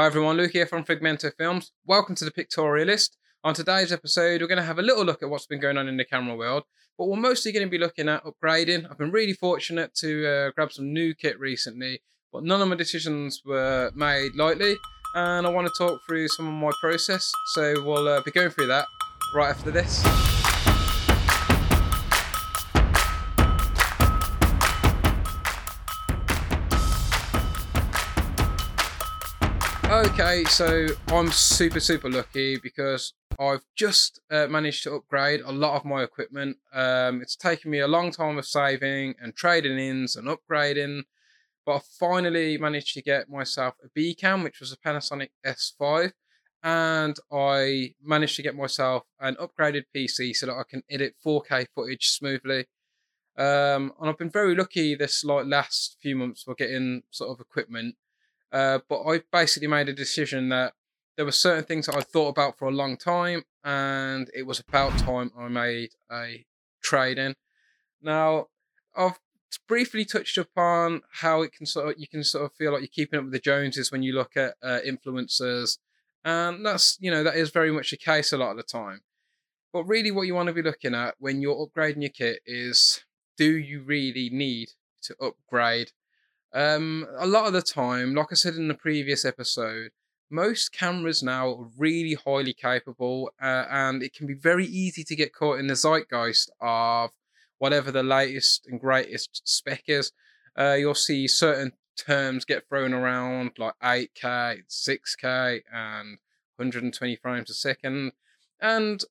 Hi everyone, Luke here from Figmento Films. Welcome to the Pictorialist. On today's episode, we're going to have a little look at what's been going on in the camera world, but we're mostly going to be looking at upgrading. I've been really fortunate to uh, grab some new kit recently, but none of my decisions were made lightly, and I want to talk through some of my process. So we'll uh, be going through that right after this. Okay, so I'm super, super lucky because I've just uh, managed to upgrade a lot of my equipment. Um, it's taken me a long time of saving and trading ins and upgrading, but I finally managed to get myself a B cam, which was a Panasonic S5, and I managed to get myself an upgraded PC so that I can edit 4K footage smoothly. Um, and I've been very lucky this like last few months for getting sort of equipment uh, but I basically made a decision that there were certain things that I thought about for a long time, and it was about time I made a trade in. Now, I've briefly touched upon how it can sort of you can sort of feel like you're keeping up with the Joneses when you look at uh, influencers, and that's you know that is very much the case a lot of the time. But really, what you want to be looking at when you're upgrading your kit is do you really need to upgrade um, a lot of the time, like I said in the previous episode, most cameras now are really highly capable, uh, and it can be very easy to get caught in the zeitgeist of whatever the latest and greatest spec is. Uh, you'll see certain terms get thrown around like 8K, 6K, and 120 frames a second. And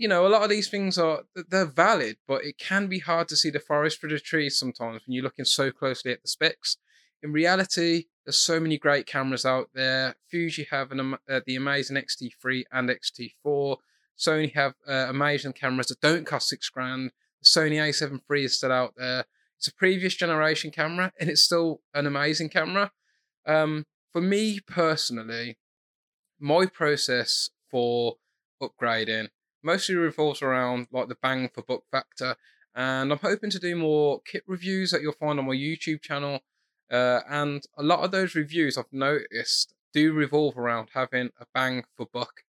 you know, a lot of these things are they're valid, but it can be hard to see the forest for the trees sometimes when you're looking so closely at the specs. In reality, there's so many great cameras out there. Fuji have an, uh, the amazing X-T3 and X-T4. Sony have uh, amazing cameras that don't cost six grand. The Sony A7 III is still out there. It's a previous generation camera, and it's still an amazing camera. Um, for me personally, my process for upgrading mostly revolves around like the bang for buck factor. And I'm hoping to do more kit reviews that you'll find on my YouTube channel. Uh, and a lot of those reviews I've noticed do revolve around having a bang for buck,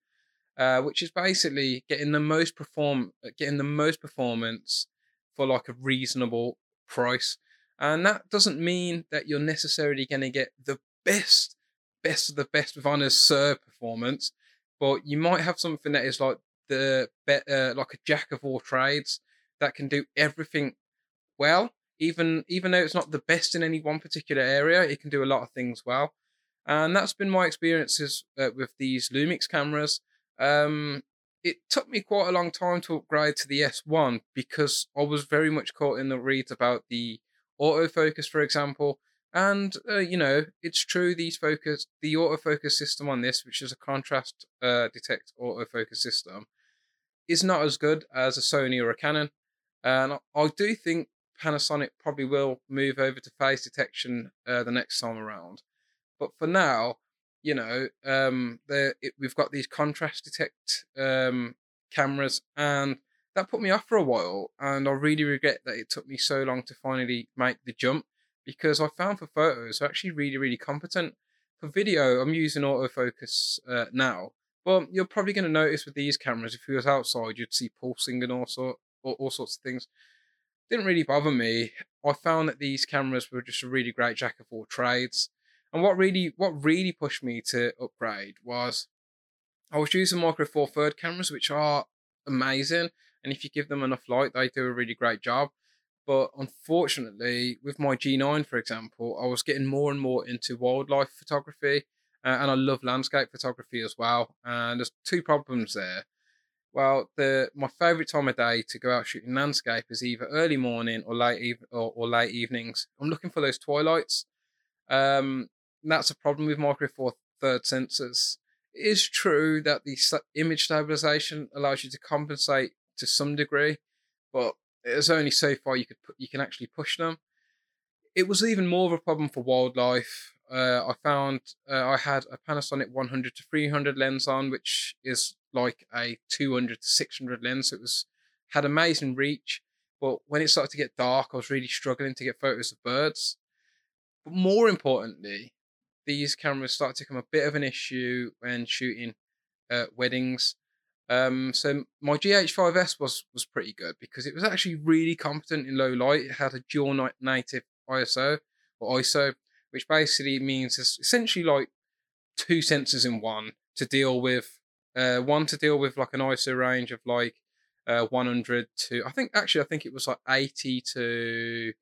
uh, which is basically getting the most perform, getting the most performance for like a reasonable price. And that doesn't mean that you're necessarily going to get the best, best of the best Honors Serve performance, but you might have something that is like the uh, like a jack of all trades that can do everything well. Even even though it's not the best in any one particular area, it can do a lot of things well. And that's been my experiences uh, with these Lumix cameras. Um, it took me quite a long time to upgrade to the S1 because I was very much caught in the reads about the autofocus, for example. And uh, you know, it's true. These focus, the autofocus system on this, which is a contrast uh, detect autofocus system, is not as good as a Sony or a Canon. And I do think Panasonic probably will move over to phase detection uh, the next time around. But for now, you know, um, it, we've got these contrast detect um, cameras, and that put me off for a while. And I really regret that it took me so long to finally make the jump because I found for photos they're actually really, really competent. For video, I'm using autofocus uh, now, but you're probably going to notice with these cameras, if you was outside, you'd see pulsing and all sort, all, all sorts of things. Didn't really bother me. I found that these cameras were just a really great jack of all trades. And what really, what really pushed me to upgrade was I was using Micro Four Third cameras, which are amazing, and if you give them enough light, they do a really great job. But unfortunately, with my G9, for example, I was getting more and more into wildlife photography uh, and I love landscape photography as well. And there's two problems there. Well, the my favourite time of day to go out shooting landscape is either early morning or late eve- or, or late evenings. I'm looking for those twilights. Um, that's a problem with micro four third sensors. It is true that the image stabilization allows you to compensate to some degree, but there's only so far you could put, you can actually push them. It was even more of a problem for wildlife uh, I found uh, I had a Panasonic 100 to 300 lens on, which is like a 200 to 600 lens. It was had amazing reach, but when it started to get dark, I was really struggling to get photos of birds. But more importantly, these cameras started to become a bit of an issue when shooting uh, weddings. Um, so my GH5S was was pretty good because it was actually really competent in low light. It had a dual native ISO or ISO, which basically means it's essentially like two sensors in one to deal with uh, one to deal with like an ISO range of like uh, 100 to I think actually I think it was like 80 to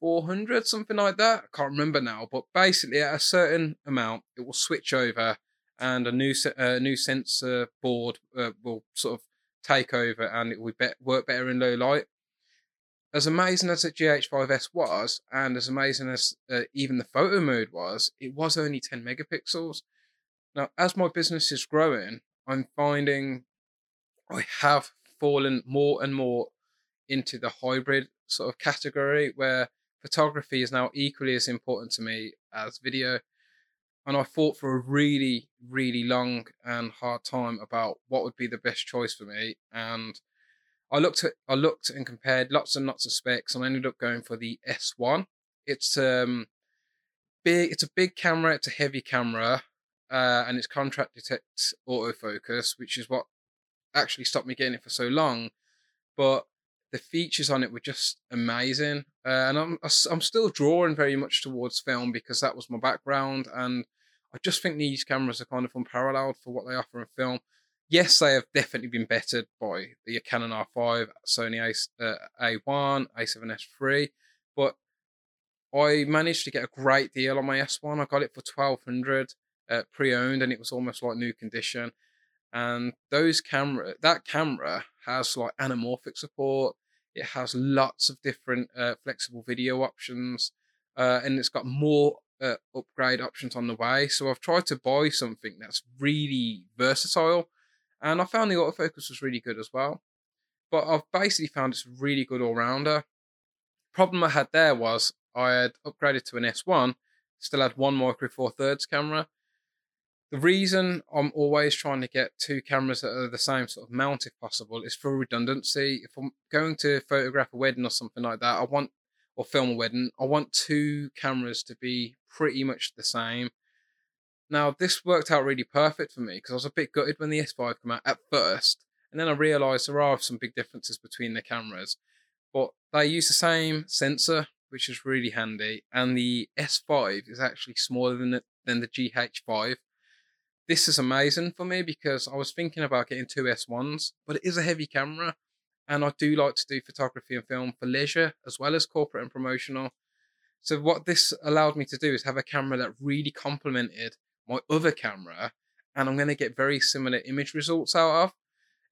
400 something like that. I can't remember now, but basically at a certain amount it will switch over and a new uh, new sensor board uh, will sort of take over and it will be work better in low light. As amazing as the GH5S was, and as amazing as uh, even the photo mode was, it was only 10 megapixels. Now, as my business is growing, I'm finding I have fallen more and more into the hybrid sort of category where photography is now equally as important to me as video. And I fought for a really, really long and hard time about what would be the best choice for me. And I looked at, I looked and compared lots and lots of specs, and I ended up going for the S1. It's um big. It's a big camera. It's a heavy camera, uh, and it's contrast detect autofocus, which is what actually stopped me getting it for so long. But the features on it were just amazing, uh, and I'm I'm still drawing very much towards film because that was my background, and I just think these cameras are kind of unparalleled for what they offer in film. Yes, they have definitely been bettered by the Canon R5, Sony A, uh, A1, A7S III, but I managed to get a great deal on my S1. I got it for 1200 uh, pre-owned and it was almost like new condition. And those camera that camera has like anamorphic support. It has lots of different uh, flexible video options uh, and it's got more uh, upgrade options on the way. So i've tried to buy something that's really versatile and i found the autofocus was really good as well but i've basically found it's a really good all-rounder problem i had there was i had upgraded to an s1 still had one micro four thirds camera the reason I'm always trying to get two cameras that are the same sort of mount if possible is for redundancy. If I'm going to photograph a wedding or something like that, I want or film a wedding, I want two cameras to be pretty much the same. Now this worked out really perfect for me because I was a bit gutted when the S5 came out at first, and then I realised there are some big differences between the cameras, but they use the same sensor, which is really handy, and the S5 is actually smaller than the, than the GH5 this is amazing for me because I was thinking about getting two S1s, but it is a heavy camera. And I do like to do photography and film for leisure as well as corporate and promotional. So, what this allowed me to do is have a camera that really complemented my other camera, and I'm going to get very similar image results out of.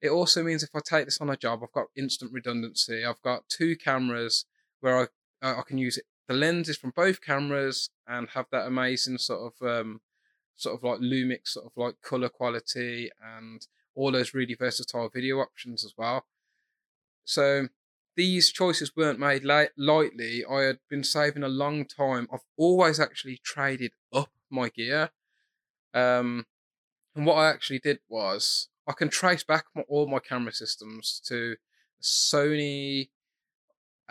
It also means if I take this on a job, I've got instant redundancy. I've got two cameras where I I can use it, the lenses from both cameras and have that amazing sort of um, sort of like Lumix, sort of like color quality and all those really versatile video options as well. So these choices weren't made light, lightly. I had been saving a long time. I've always actually traded up my gear. Um, and what I actually did was I can trace back my, all my camera systems to Sony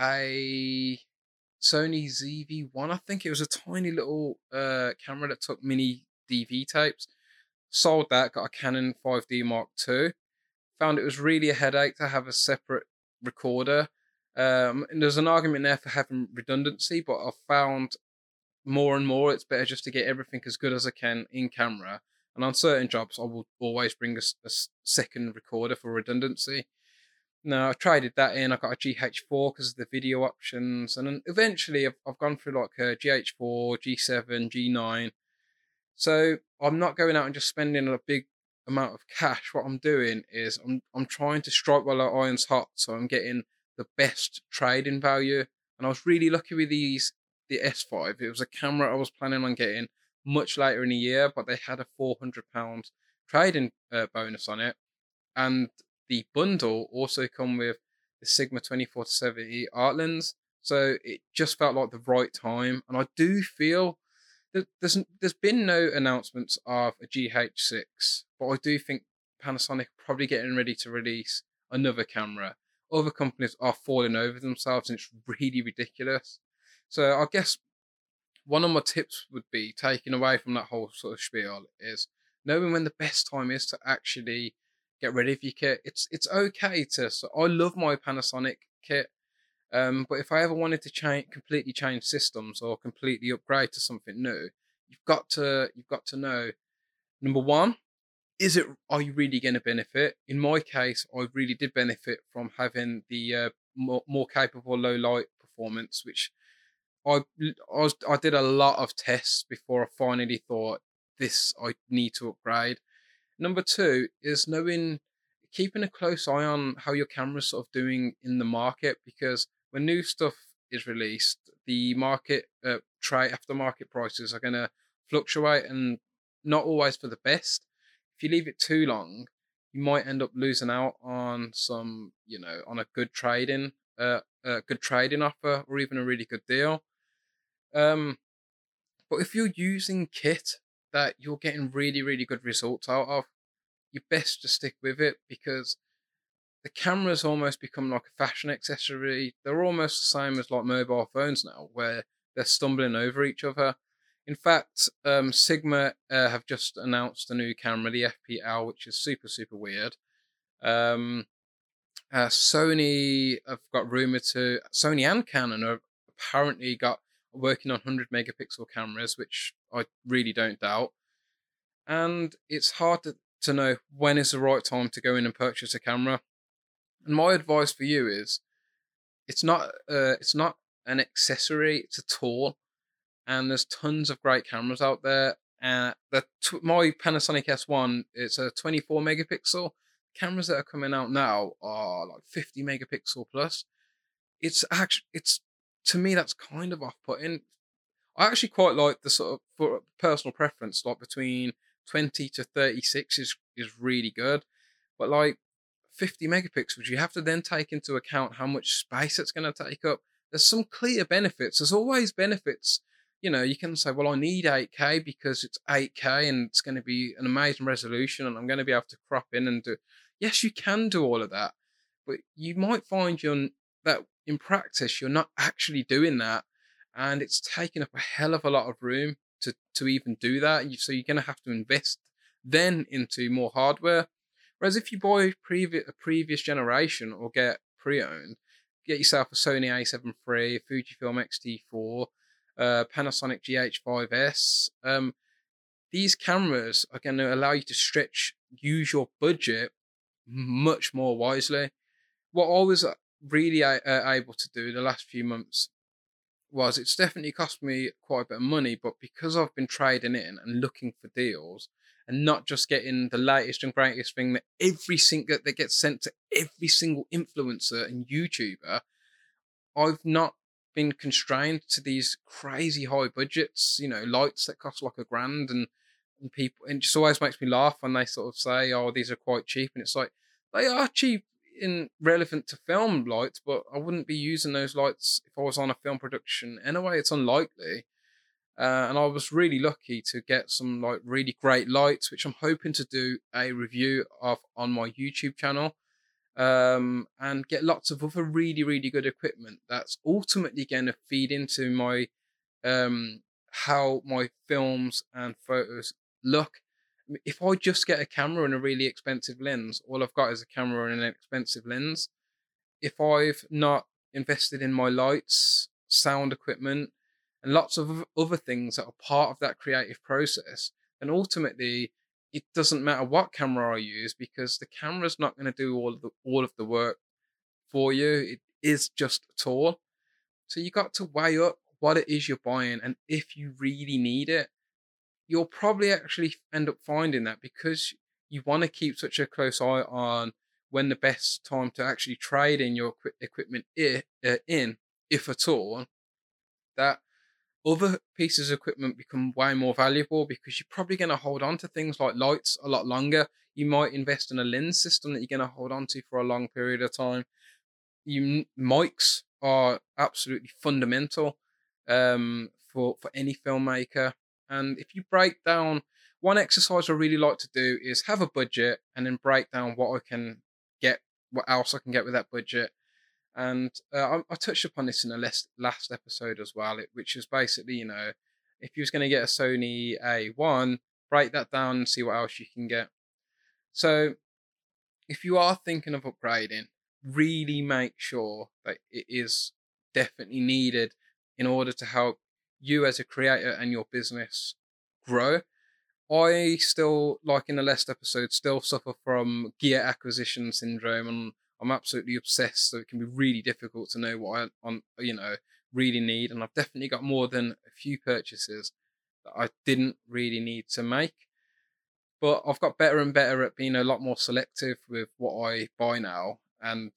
a Sony ZV1. I think it was a tiny little uh, camera that took mini DV tapes. Sold that, got a Canon 5D Mark II. Found it was really a headache to have a separate recorder. Um, and there's an argument there for having redundancy, but I've found more and more it's better just to get everything as good as I can in camera. And on certain jobs, I will always bring a, a second recorder for redundancy. Now I traded that in. I got a GH4 because of the video options, and then eventually I've, I've gone through like a GH4, G7, G9, so I'm not going out and just spending a big amount of cash. What I'm doing is I'm I'm trying to strike while the iron's hot, so I'm getting the best trading value. And I was really lucky with these the S5. It was a camera I was planning on getting much later in the year, but they had a four hundred pound trading uh, bonus on it, and the bundle also come with the Sigma 24 to 70 art lens. So it just felt like the right time, and I do feel that there's there's been no announcements of a GH6, but I do think Panasonic probably getting ready to release another camera. Other companies are falling over themselves, and it's really ridiculous. So I guess one of my tips would be taking away from that whole sort of spiel is knowing when the best time is to actually get rid of your kit. It's it's okay to. So I love my Panasonic kit, um, but if I ever wanted to change completely change systems or completely upgrade to something new, you've got to you've got to know number one, is it are you really going to benefit? In my case, I really did benefit from having the uh, more, more capable low light performance, which I, I was I did a lot of tests before I finally thought this I need to upgrade. Number two is knowing keeping a close eye on how your camera's sort of doing in the market because when new stuff is released, the market uh, trade aftermarket prices are going to fluctuate and not always for the best. If you leave it too long, you might end up losing out on some, you know, on a good trading, uh, a good trading offer or even a really good deal. Um, but if you're using kit that you're getting really, really good results out of, you best to stick with it because the cameras almost become like a fashion accessory. They're almost the same as like mobile phones now, where they're stumbling over each other. In fact, um, Sigma uh, have just announced a new camera, the FPL, which is super, super weird. Um, uh, Sony have got rumored to, Sony and Canon have apparently got working on 100 megapixel cameras, which I really don't doubt. And it's hard to, to know when is the right time to go in and purchase a camera. And my advice for you is, it's not uh, it's not an accessory; it's a tool. And there's tons of great cameras out there. And the my Panasonic S1, it's a 24 megapixel. Cameras that are coming out now are like 50 megapixel plus. It's actually it's to me that's kind of off-putting. I actually quite like the sort of for personal preference, like between 20 to 36 is is really good. But like 50 megapixels, you have to then take into account how much space it's going to take up. There's some clear benefits. There's always benefits. You know, you can say, well, I need 8K because it's 8K and it's going to be an amazing resolution and I'm going to be able to crop in and do. Yes, you can do all of that, but you might find you're that in practice you're not actually doing that, and it's taking up a hell of a lot of room to to even do that. So you're going to have to invest then into more hardware. Whereas if you buy a previous generation or get pre-owned, get yourself a Sony A7 III, Fujifilm X-T4, uh, Panasonic GH5S. Um, these cameras are going to allow you to stretch, use your budget much more wisely. What I was really uh, able to do the last few months was it's definitely cost me quite a bit of money, but because I've been trading in and looking for deals and not just getting the latest and greatest thing that every single that gets sent to every single influencer and YouTuber, I've not been constrained to these crazy high budgets, you know, lights that cost like a grand and, and people and it just always makes me laugh when they sort of say, Oh, these are quite cheap and it's like they are cheap in relevant to film lights, but I wouldn't be using those lights if I was on a film production anyway. It's unlikely. Uh, and I was really lucky to get some like really great lights, which I'm hoping to do a review of on my YouTube channel, um, and get lots of other really really good equipment that's ultimately going to feed into my um, how my films and photos look if I just get a camera and a really expensive lens, all I've got is a camera and an expensive lens. If I've not invested in my lights, sound equipment, and lots of other things that are part of that creative process, then ultimately it doesn't matter what camera I use because the camera's not going to do all of the all of the work for you. It is just a tool. So you got to weigh up what it is you're buying and if you really need it you'll probably actually end up finding that because you want to keep such a close eye on when the best time to actually trade in your equipment uh, in, if at all, that other pieces of equipment become way more valuable because you're probably going to hold on to things like lights a lot longer. You might invest in a lens system that you're going to hold on to for a long period of time. You mics are absolutely fundamental um, for for any filmmaker. And if you break down one exercise I really like to do is have a budget and then break down what I can get, what else I can get with that budget. And uh, I, I, touched upon this in the last, last episode as well, which is basically, you know, if you was going to get a Sony A1, break that down and see what else you can get. So, if you are thinking of upgrading, really make sure that it is definitely needed in order to help you as a creator and your business grow. I still, like in the last episode, still suffer from gear acquisition syndrome, and I'm absolutely obsessed. So it can be really difficult to know what I, on you know, really need. And I've definitely got more than a few purchases that I didn't really need to make. But I've got better and better at being a lot more selective with what I buy now, and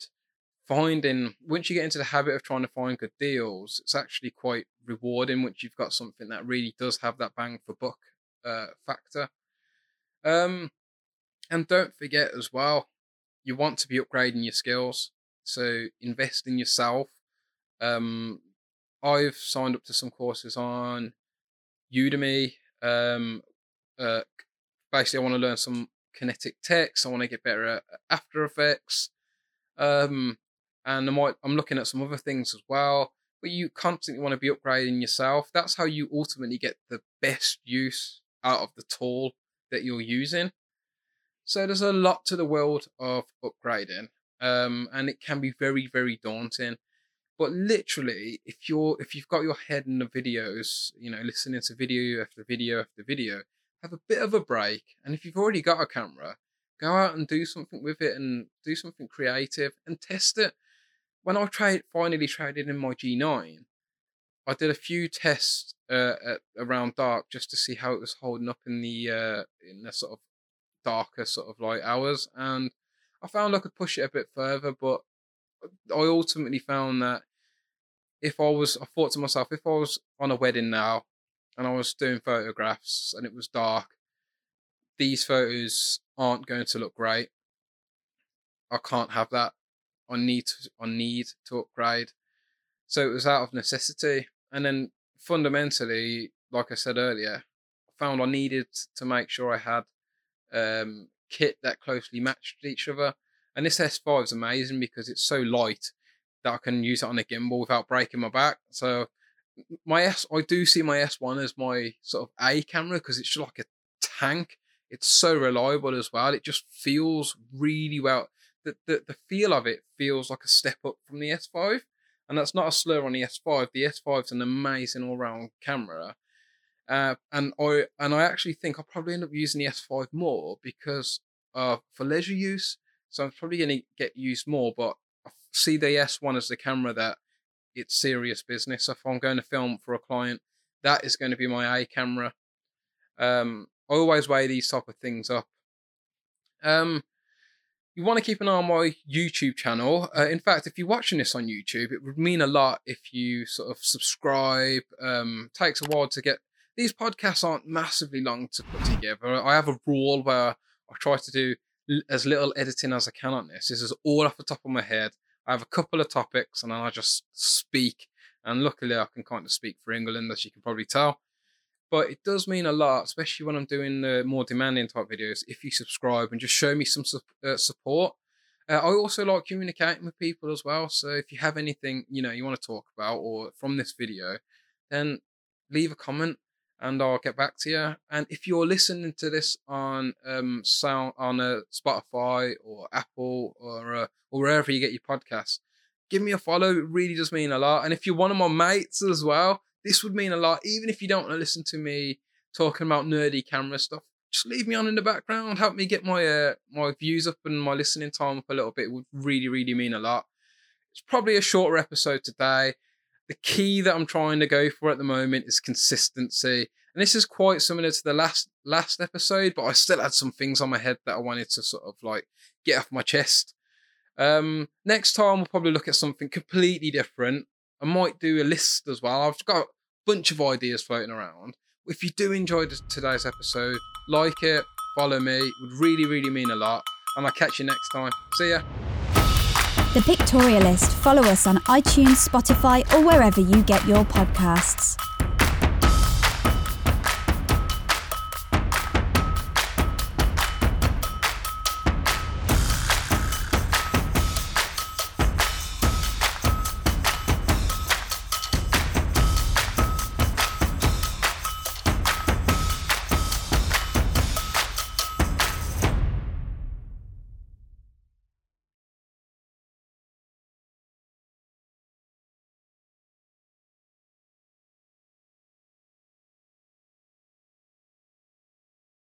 finding once you get into the habit of trying to find good deals, it's actually quite rewarding once you've got something that really does have that bang for buck uh, factor. Um, and don't forget as well, you want to be upgrading your skills. So invest in yourself. Um, I've signed up to some courses on Udemy. Um, uh, basically, I want to learn some kinetic text. I want to get better at After Effects. Um, and I might, I'm looking at some other things as well. But you constantly want to be upgrading yourself. That's how you ultimately get the best use out of the tool that you're using. So there's a lot to the world of upgrading, um, and it can be very, very daunting. But literally, if you're if you've got your head in the videos, you know, listening to video after video after video, have a bit of a break. And if you've already got a camera, go out and do something with it and do something creative and test it. When I finally traded in my G9, I did a few tests uh, at, around dark just to see how it was holding up in the uh, in the sort of darker sort of light hours, and I found I could push it a bit further. But I ultimately found that if I was, I thought to myself, if I was on a wedding now and I was doing photographs and it was dark, these photos aren't going to look great. I can't have that. I need to, I need to upgrade. So it was out of necessity. And then fundamentally, like I said earlier, I found I needed to make sure I had um, kit that closely matched each other. And this S5 is amazing because it's so light that I can use it on a gimbal without breaking my back. So my S, I do see my S1 as my sort of A camera because it's like a tank. It's so reliable as well. It just feels really well. The, the the feel of it feels like a step up from the S5 and that's not a slur on the S5. The S5 is an amazing all-round camera, uh, and I and I actually think I'll probably end up using the S5 more because uh, for leisure use. So I'm probably going to get used more, but I see the S1 as the camera that it's serious business. If I'm going to film for a client, that is going to be my A camera. Um, I always weigh these type of things up. Um, you want to keep an eye on my YouTube channel. Uh, in fact, if you're watching this on YouTube, it would mean a lot if you sort of subscribe. Um, takes a while to get these podcasts aren't massively long to put together. I have a rule where I try to do as little editing as I can on this. This is all off the top of my head. I have a couple of topics and then I just speak. And luckily, I can kind of speak for England, as you can probably tell but it does mean a lot, especially when I'm doing the more demanding type videos. If you subscribe and just show me some su- uh, support, uh, I also like communicating with people as well. So if you have anything you know you want to talk about or from this video, then leave a comment and I'll get back to you. And if you're listening to this on um sound on a uh, Spotify or Apple or uh, or wherever you get your podcasts, give me a follow. It really does mean a lot. And if you're one of my mates as well, this would mean a lot, even if you don't want to listen to me talking about nerdy camera stuff. Just leave me on in the background, help me get my uh, my views up and my listening time up a little bit. It would really, really mean a lot. It's probably a shorter episode today. The key that I'm trying to go for at the moment is consistency. And this is quite similar to the last last episode, but I still had some things on my head that I wanted to sort of like get off my chest. Um, next time we'll probably look at something completely different. I might do a list as well. I've got bunch of ideas floating around. If you do enjoy today's episode, like it, follow me. It would really, really mean a lot. And I'll catch you next time. See ya. The Pictorialist. Follow us on iTunes, Spotify, or wherever you get your podcasts.